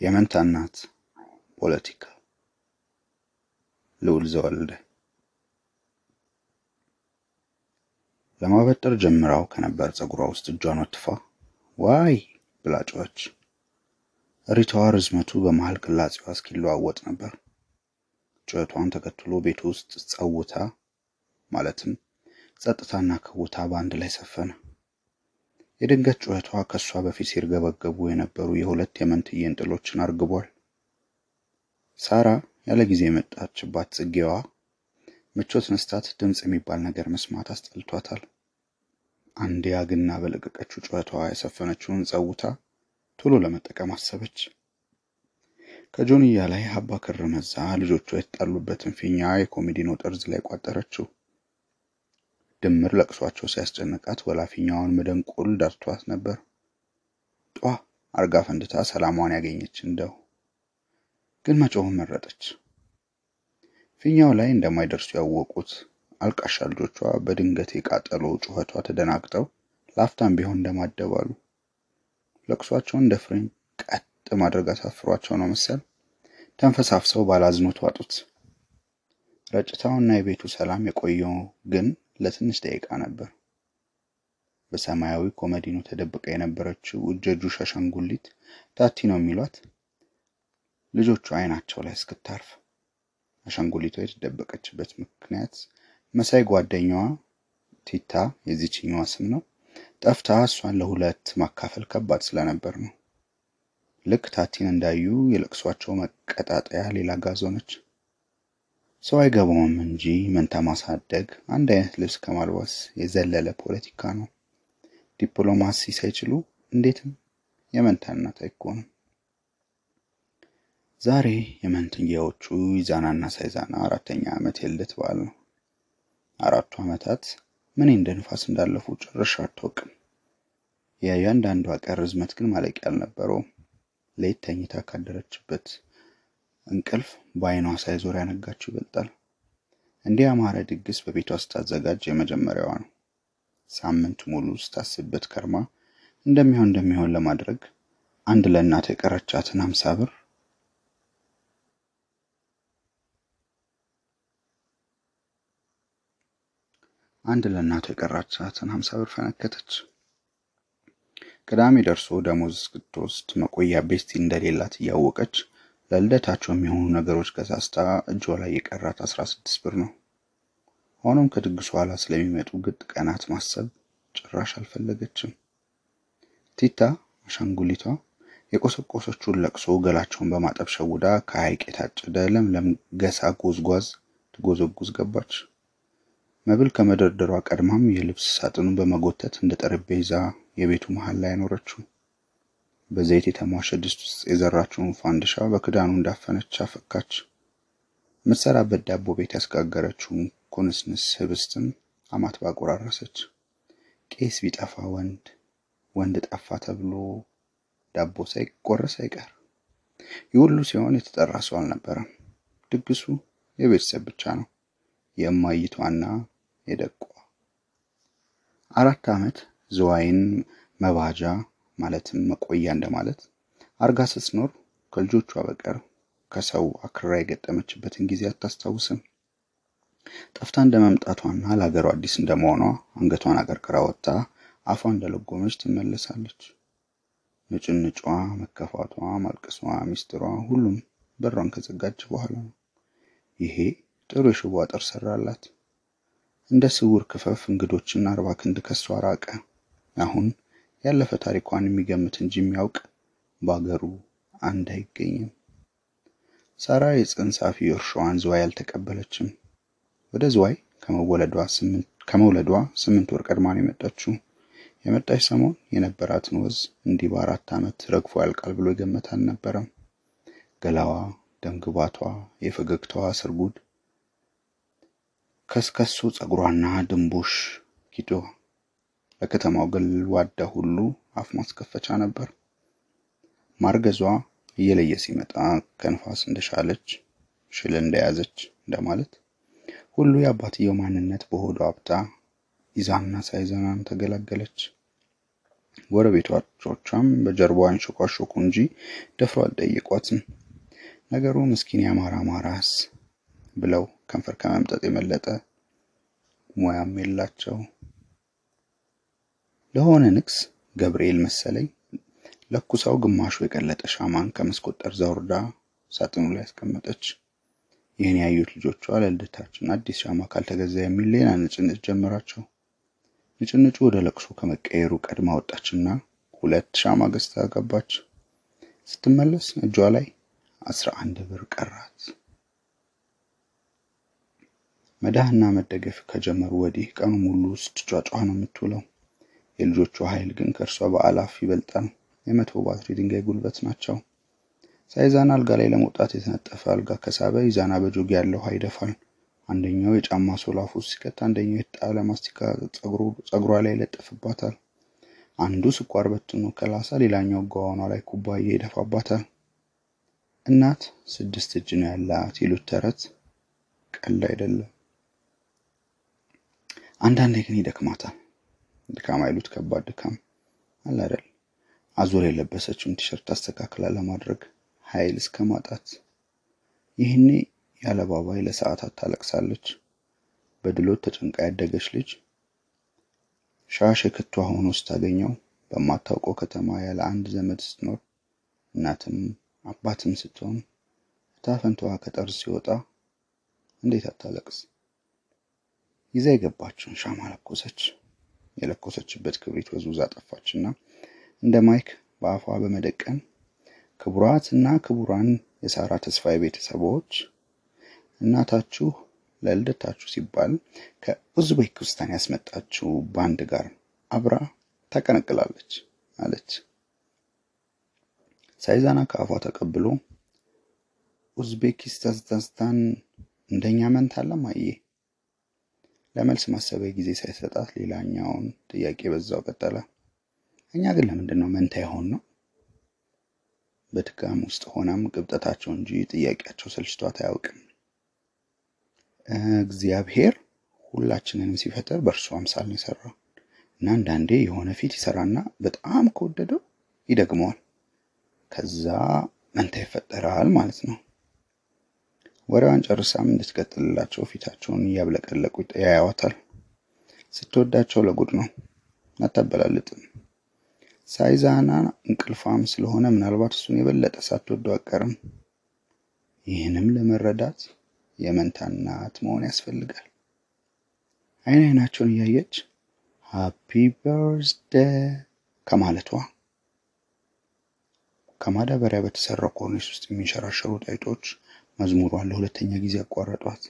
የመንታ እናት ፖለቲካ ልዑል ዘወልደ ለማበጠር ጀምራው ከነበር ፀጉሯ ውስጥ እጇን ወትፋ ዋይ ብላ እሪታዋ ርዝመቱ በመሃል ቅላጼዋ እስኪለዋወጥ ነበር። ጩኸቷን ተከትሎ ቤቱ ውስጥ ጸውታ ማለትም ጸጥታና ከውታ በአንድ ላይ ሰፈነ። የድንገት ጩኸቷ ከእሷ በፊት ሲርገበገቡ የነበሩ የሁለት የመንትዬ እንጥሎችን አርግቧል። ሳራ ያለ ጊዜ የመጣችባት ጽጌዋ ምቾት ነስታት ድምፅ የሚባል ነገር መስማት አስጠልቷታል። አንዴ ያግና በለቀቀችው ጩኸቷ የሰፈነችውን ጸውታ ቶሎ ለመጠቀም አሰበች። ከጆንያ ላይ ሀባ ክር መዛ ልጆቿ የተጣሉበትን ፊኛ የኮሜዲኖ ጠርዝ ላይ ቋጠረችው። ድምር ለቅሷቸው ሲያስጨንቃት ወላፊኛዋን መደንቆል ዳርቷት ነበር። ጧ አርጋ ፈንድታ ሰላሟን ያገኘች እንደው ግን መጮህን መረጠች። ፊኛው ላይ እንደማይደርሱ ያወቁት አልቃሻ ልጆቿ በድንገት የቃጠሎ ጩኸቷ ተደናግጠው ላፍታም ቢሆን እንደማደባሉ። ለቅሷቸውን እንደ ፍሬም ቀጥ ማድረግ አሳፍሯቸው ነው መሰል ተንፈሳፍሰው ባላዝኖት ዋጡት። ረጭታውና የቤቱ ሰላም የቆየው ግን ለትንሽ ደቂቃ ነበር። በሰማያዊ ኮመዲኖ ተደብቃ የነበረችው እጀጁ አሻንጉሊት ታቲ ነው የሚሏት ልጆቹ አይናቸው ላይ እስክታርፍ አሻንጉሊቷ የተደበቀችበት ምክንያት መሳይ ጓደኛዋ ቲታ የዚችኛዋ ስም ነው ጠፍታ እሷን ለሁለት ማካፈል ከባድ ስለነበር ነው። ልክ ታቲን እንዳዩ የለቅሷቸው መቀጣጠያ ሌላ ጋዝ ሆነች። ሰው አይገባውም እንጂ መንታ ማሳደግ አንድ አይነት ልብስ ከማልበስ የዘለለ ፖለቲካ ነው። ዲፕሎማሲ ሳይችሉ እንዴትም የመንታ እናት አይኮንም። ዛሬ የመንትያዎቹ ይዛናና ሳይዛና አራተኛ ዓመት የልደት በዓል ነው። አራቱ ዓመታት ምን እንደ ንፋስ እንዳለፉ ጭራሽ አታውቅም። የእያንዳንዷ ቀን ርዝመት ግን ማለቂያ አልነበረውም። ሌት ተኝታ ካደረችበት እንቅልፍ በዓይኗ ሳይዞር ያነጋችው ይበልጣል። እንዲህ ያማረ ድግስ በቤቷ ስታዘጋጅ የመጀመሪያዋ ነው። ሳምንት ሙሉ ስታስብበት ከርማ እንደሚሆን እንደሚሆን ለማድረግ አንድ ለእናት የቀረቻትን ሀምሳ ብር አንድ ለእናቱ የቀራቻትን ሀምሳ ብር ፈነከተች። ቅዳሜ ደርሶ ደሞዝ እስክትወስድ መቆያ ቤስቲ እንደሌላት እያወቀች ለልደታቸው የሚሆኑ ነገሮች ገዛዝታ እጇ ላይ የቀራት አስራ ስድስት ብር ነው። ሆኖም ከድግሱ ኋላ ስለሚመጡ ግጥ ቀናት ማሰብ ጭራሽ አልፈለገችም። ቲታ አሻንጉሊቷ የቆሰቆሰችውን ለቅሶ ገላቸውን በማጠብ ሸውዳ ከሐይቅ የታጨደ ለምለም ገሳ ጎዝጓዝ ትጎዘጉዝ ገባች። መብል ከመደርደሯ ቀድማም የልብስ ሳጥኑን በመጎተት እንደ ጠረጴዛ የቤቱ መሃል ላይ አኖረችው። በዘይት የተሟሸ ድስት ውስጥ የዘራችውን ፋንድሻ በክዳኑ እንዳፈነች አፈካች። የምትሰራበት ዳቦ ቤት ያስጋገረችውን ኩንስንስ ህብስትም አማት ባቆራረሰች። ቄስ ቢጠፋ ወንድ ወንድ ጠፋ ተብሎ ዳቦ ሳይቆረስ አይቀር። ይህ ሁሉ ሲሆን የተጠራ ሰው አልነበረም። ድግሱ የቤተሰብ ብቻ ነው። የእማይቷና የደቋ አራት ዓመት ዝዋይን መባጃ ማለትም መቆያ እንደማለት አርጋ ስትኖር ከልጆቿ በቀር ከሰው አክርራ የገጠመችበትን ጊዜ አታስታውስም። ጠፍታ እንደ መምጣቷና ለሀገሯ አዲስ እንደመሆኗ አንገቷን አቀርቅራ ወጥታ አፏ እንደለጎመች ትመለሳለች። ንጭንጯ፣ መከፋቷ፣ ማልቀሷ፣ ሚስጥሯ ሁሉም በሯን ከዘጋች በኋላ ነው። ይሄ ጥሩ የሽቦ አጥር ሰራላት። እንደ ስውር ክፈፍ እንግዶችን አርባ ክንድ ከሷ ራቀ። አሁን ያለፈ ታሪኳን የሚገምት እንጂ የሚያውቅ በአገሩ አንድ አይገኝም። ሳራ የጽንሳፊ እርሻዋን ዝዋይ አልተቀበለችም። ወደ ዝዋይ ከመውለዷ ስምንት ወር ቀድማ ነው የመጣችው። የመጣች ሰሞን የነበራትን ወዝ እንዲህ በአራት ዓመት ረግፎ ያልቃል ብሎ የገመት አልነበረም። ገላዋ፣ ደምግባቷ፣ የፈገግታዋ ስርጉድ ከስከሱ ፀጉሯና ድንቡሽ ኪዶ ለከተማው ገልዋዳ ሁሉ አፍ ማስከፈቻ ነበር። ማርገዟ እየለየ ሲመጣ ከንፋስ እንደሻለች ሽል እንደያዘች እንደማለት ሁሉ የአባትየው ማንነት በሆዷ አብጣ ይዛና ሳይዘናን ተገላገለች። ጎረቤቶቿም በጀርባዋ አንሾኳሾኩ እንጂ ደፍረው አልጠየቋትም። ነገሩ ምስኪን የአማራ አማራስ ብለው ከንፈር ከመምጠጥ የመለጠ ሙያም የላቸው። ለሆነ ንግስ ገብርኤል መሰለኝ ለኩሳው ግማሹ የቀለጠ ሻማን ከመስኮት ጠርዛ ወርዳ ሳጥኑ ላይ ያስቀመጠች። ይህን ያዩት ልጆቿ ለልደታችን አዲስ ሻማ ካልተገዛ የሚል ሌላ ንጭንጭ ጀመራቸው። ንጭንጩ ወደ ለቅሶ ከመቀየሩ ቀድማ ወጣችና ሁለት ሻማ ገዝታ ገባች። ስትመለስ እጇ ላይ አስራ አንድ ብር ቀራት። መዳህና መደገፍ ከጀመሩ ወዲህ ቀኑ ሙሉ ስትጫጫ ነው የምትውለው። የልጆቿ ኃይል ግን ከእርሷ በአላፍ ይበልጣል። የመቶ ባትሪ ድንጋይ ጉልበት ናቸው። ሳይዛና አልጋ ላይ ለመውጣት የተነጠፈ አልጋ ከሳበ ይዛና በጆግ ያለው ውሃ ይደፋል። አንደኛው የጫማ ሶላፍ ውስጥ ሲከት፣ አንደኛው የተጣለ ማስቲካ ጸጉሯ ላይ ይለጥፍባታል። አንዱ ስኳር በትኖ ከላሳ፣ ሌላኛው ጋዋኗ ላይ ኩባያ ይደፋባታል። እናት ስድስት እጅ ነው ያላት ይሉት ተረት ቀልድ አይደለም። አንዳንዴ ግን ይደክማታል። ድካም አይሉት ከባድ ድካም አለ አይደል? አዙር የለበሰችውን ቲሸርት አስተካክላ ለማድረግ ኃይል እስከ ማጣት። ይህኔ ያለ ባባይ ለሰዓታት ታለቅሳለች። በድሎት ተጨንቃ ያደገች ልጅ ሻሽ የክቷ ሆኖ ስታገኘው በማታውቀው ከተማ ያለ አንድ ዘመድ ስትኖር እናትም አባትም ስትሆን እታፈንታዋ ከጠርዝ ሲወጣ እንዴት አታለቅስ? ይዛ የገባችውን ሻማ ለኮሰች። የለኮሰችበት ክብሪት ወዝውዛ ጠፋችና እንደ ማይክ በአፏ በመደቀን ክቡራት እና ክቡራን የሳራ ተስፋዬ ቤተሰቦች እናታችሁ ለልደታችሁ ሲባል ከኡዝቤኪስታን ያስመጣችው ባንድ ጋር አብራ ታቀነቅላለች አለች። ሳይዛና ከአፏ ተቀብሎ ኡዝቤኪስታን እንደኛ መንታ አለ ማየ ለመልስ ማሰቢያ ጊዜ ሳይሰጣት ሌላኛውን ጥያቄ በዛው ቀጠለ። እኛ ግን ለምንድን ነው መንታ የሆን ነው? በድካም ውስጥ ሆናም ቅብጠታቸው እንጂ ጥያቄያቸው ሰልችቷት አያውቅም። እግዚአብሔር ሁላችንንም ሲፈጠር በእርሱ አምሳል ነው የሰራው እና አንዳንዴ የሆነ ፊት ይሰራና በጣም ከወደደው ይደግመዋል። ከዛ መንታ ይፈጠራል ማለት ነው። ወሬዋን ጨርሳም እንድትቀጥልላቸው ፊታቸውን እያብለቀለቁ ያያዋታል። ስትወዳቸው ለጉድ ነው፣ አታበላልጥም። ሳይዛና እንቅልፋም ስለሆነ ምናልባት እሱን የበለጠ ሳትወደው አቀርም። ይህንም ለመረዳት የመንታ እናት መሆን ያስፈልጋል። አይን አይናቸውን እያየች ሃፒ በርዝደ ከማለቷ ከማዳበሪያ በተሰራው ኮርኒስ ውስጥ የሚንሸራሸሩ ጣይጦች መዝሙሯን ለሁለተኛ ጊዜ አቋረጧት።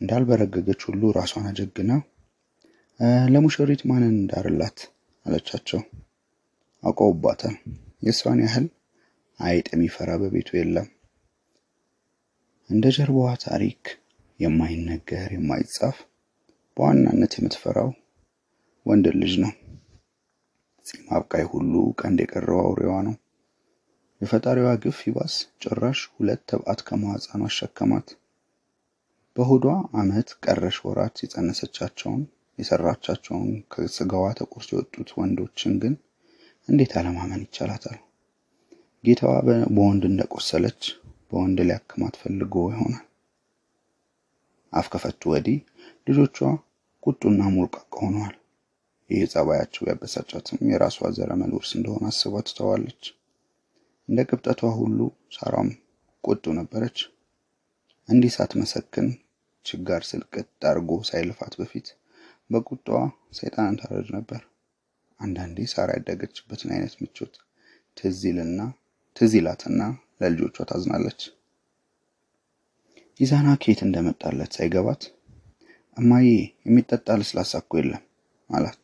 እንዳልበረገገች ሁሉ ራሷን አጀግና ለሙሽሪት ማንን እንዳርላት አለቻቸው። አውቀውባታል። የእሷን ያህል አይጥ የሚፈራ በቤቱ የለም። እንደ ጀርባዋ ታሪክ የማይነገር የማይጻፍ በዋናነት የምትፈራው ወንድ ልጅ ነው። ጺም አብቃይ ሁሉ ቀንድ የቀረው አውሬዋ ነው። የፈጣሪዋ ግፍ ይባስ ጭራሽ ሁለት ተባት ከማህፀኗ አሸከማት። በሆዷ ዓመት ቀረሽ ወራት የጸነሰቻቸውን የሰራቻቸውን ከስጋዋ ተቆርሶ የወጡት ወንዶችን ግን እንዴት አለማመን ይቻላታል? ጌታዋ በወንድ እንደቆሰለች በወንድ ሊያክማት ፈልጎ ይሆናል። አፍ ከፈቱ ወዲህ ልጆቿ ቁጡና ሞልቃቃ ሆነዋል። ይህ ጸባያቸው ያበሳጫትም የራሷ ዘረመል ውርስ እንደሆነ አስባ ትተዋለች። እንደ ቅብጠቷ ሁሉ ሳራም ቁጡ ነበረች። እንዲህ ሳትመሰክን ችጋር ስልቅጥ አድርጎ ሳይልፋት በፊት በቁጣዋ ሰይጣንን ታረድ ነበር። አንዳንዴ ሳራ ያደገችበትን አይነት ምቾት ትዝ ይልና ትዝ ይላትና ለልጆቿ ታዝናለች። ይዛና ከየት እንደመጣለት ሳይገባት እማዬ የሚጠጣ ለስላሳ እኮ የለም አላት።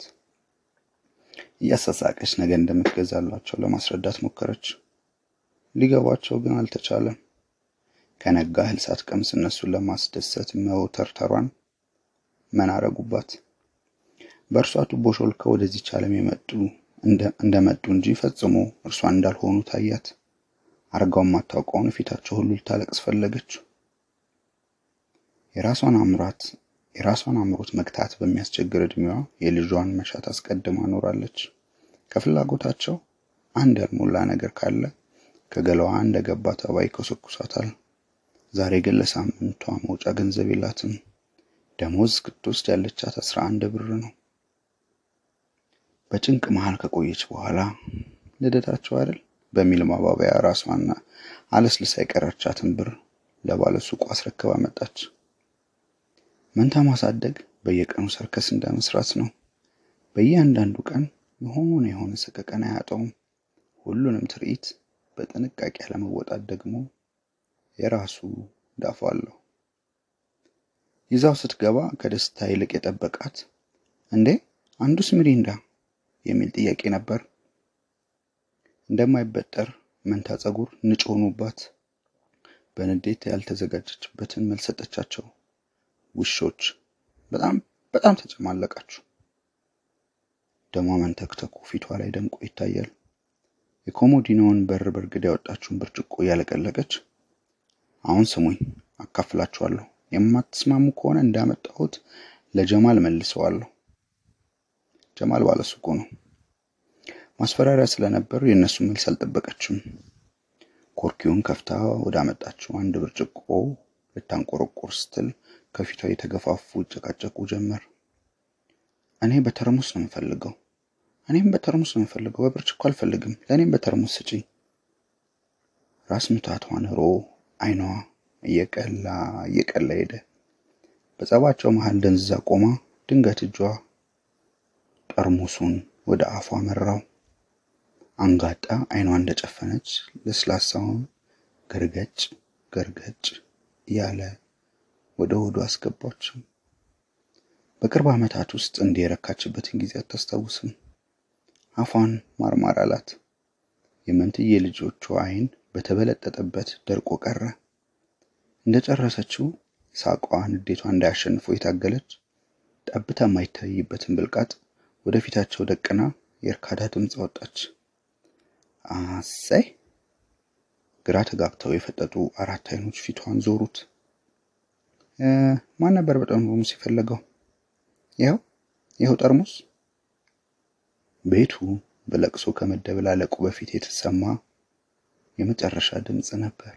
እያሳሳቀች ነገ እንደምትገዛላቸው ለማስረዳት ሞከረች። ሊገባቸው ግን አልተቻለም። ከነጋ እህል ሳትቀምስ እነሱን ለማስደሰት መውተርተሯን መናረጉባት። በእርሷ ቱቦ ሾልከው ወደዚች ዓለም የመጡ እንደመጡ እንጂ ፈጽሞ እርሷን እንዳልሆኑ ታያት። አርጋው ማታውቀውን ፊታቸው ሁሉ ልታለቅስ ፈለገች። የራሷን አምራት የራሷን አምሮት መግታት በሚያስቸግር እድሜዋ የልጇን መሻት አስቀድማ ኖራለች። ከፍላጎታቸው አንድ ያልሞላ ነገር ካለ ከገላዋ እንደገባ ተባይ ይኮሰኩሳታል። ዛሬ ግን ለሳምንቷ መውጫ ገንዘብ የላትም። ደሞዝ እስክትወስድ ያለቻት አስራ አንድ ብር ነው። በጭንቅ መሃል ከቆየች በኋላ ልደታቸው አይደል በሚል ማባበያ ራሷና አለስልሳ የቀረቻትን ብር ለባለ ሱቁ አስረክባ መጣች። መንታ ማሳደግ በየቀኑ ሰርከስ እንደ መስራት ነው። በእያንዳንዱ ቀን የሆነ የሆነ ሰቀቀን አያጣውም። ሁሉንም ትርኢት በጥንቃቄ ያለመወጣት ደግሞ የራሱ ዳፋ አለው። ይዛው ስትገባ ከደስታ ይልቅ የጠበቃት እንዴ አንዱስ ሚሪንዳ የሚል ጥያቄ ነበር። እንደማይበጠር መንታ ጸጉር ንጭ ሆኑባት በንዴት ያልተዘጋጀችበትን መልስ ሰጠቻቸው። ውሾች በጣም በጣም ተጨማለቃችሁ። ደሟ መንተክተኩ ፊቷ ላይ ደምቆ ይታያል። የኮሞዲኖውን በር በርግዳ ያወጣችውን ብርጭቆ እያለቀለቀች አሁን ስሙኝ፣ አካፍላችኋለሁ። የማትስማሙ ከሆነ እንዳመጣሁት ለጀማል መልሰዋለሁ። ጀማል ባለሱቁ ነው። ማስፈራሪያ ስለነበሩ የእነሱ መልስ አልጠበቀችም። ኮርኪውን ከፍታ ወደ አመጣችው አንድ ብርጭቆ ልታንቆረቆር ስትል ከፊቷ የተገፋፉ ይጨቃጨቁ ጀመር። እኔ በተርሙስ ነው የምፈልገው፣ እኔም በተርሙስ ነው የምፈልገው፣ በብርጭቆ አልፈልግም፣ ለእኔም በተርሙስ ስጪኝ። ራስ ምታቷ ንሮ አይኗ እየቀላ እየቀላ ሄደ። በጸባቸው መሃል ደንዝዛ ቆማ ድንገት እጇ ጠርሙሱን ወደ አፏ መራው። አንጋጣ አይኗ እንደጨፈነች ለስላሳውን ገርገጭ ገርገጭ እያለ ወደ ሆዱ አስገባችው። በቅርብ ዓመታት ውስጥ እንዲህ የረካችበትን ጊዜ አታስታውስም። አፏን ማርማር አላት። የመንትዬ ልጆቿ አይን በተበለጠጠበት ደርቆ ቀረ። እንደጨረሰችው ሳቋ ንዴቷ እንዳያሸንፈው የታገለች ጠብታ የማይታይበትን ብልቃጥ ወደፊታቸው ደቅና የእርካታ ድምፅ አወጣች። አሰይ! ግራ ተጋብተው የፈጠጡ አራት አይኖች ፊቷን ዞሩት። ማን ነበር በጠርሙስ የፈለገው? ይኸው ይኸው ጠርሙስ። ቤቱ በለቅሶ ከመደበላለቁ በፊት የተሰማ የመጨረሻ ድምፅ ነበር።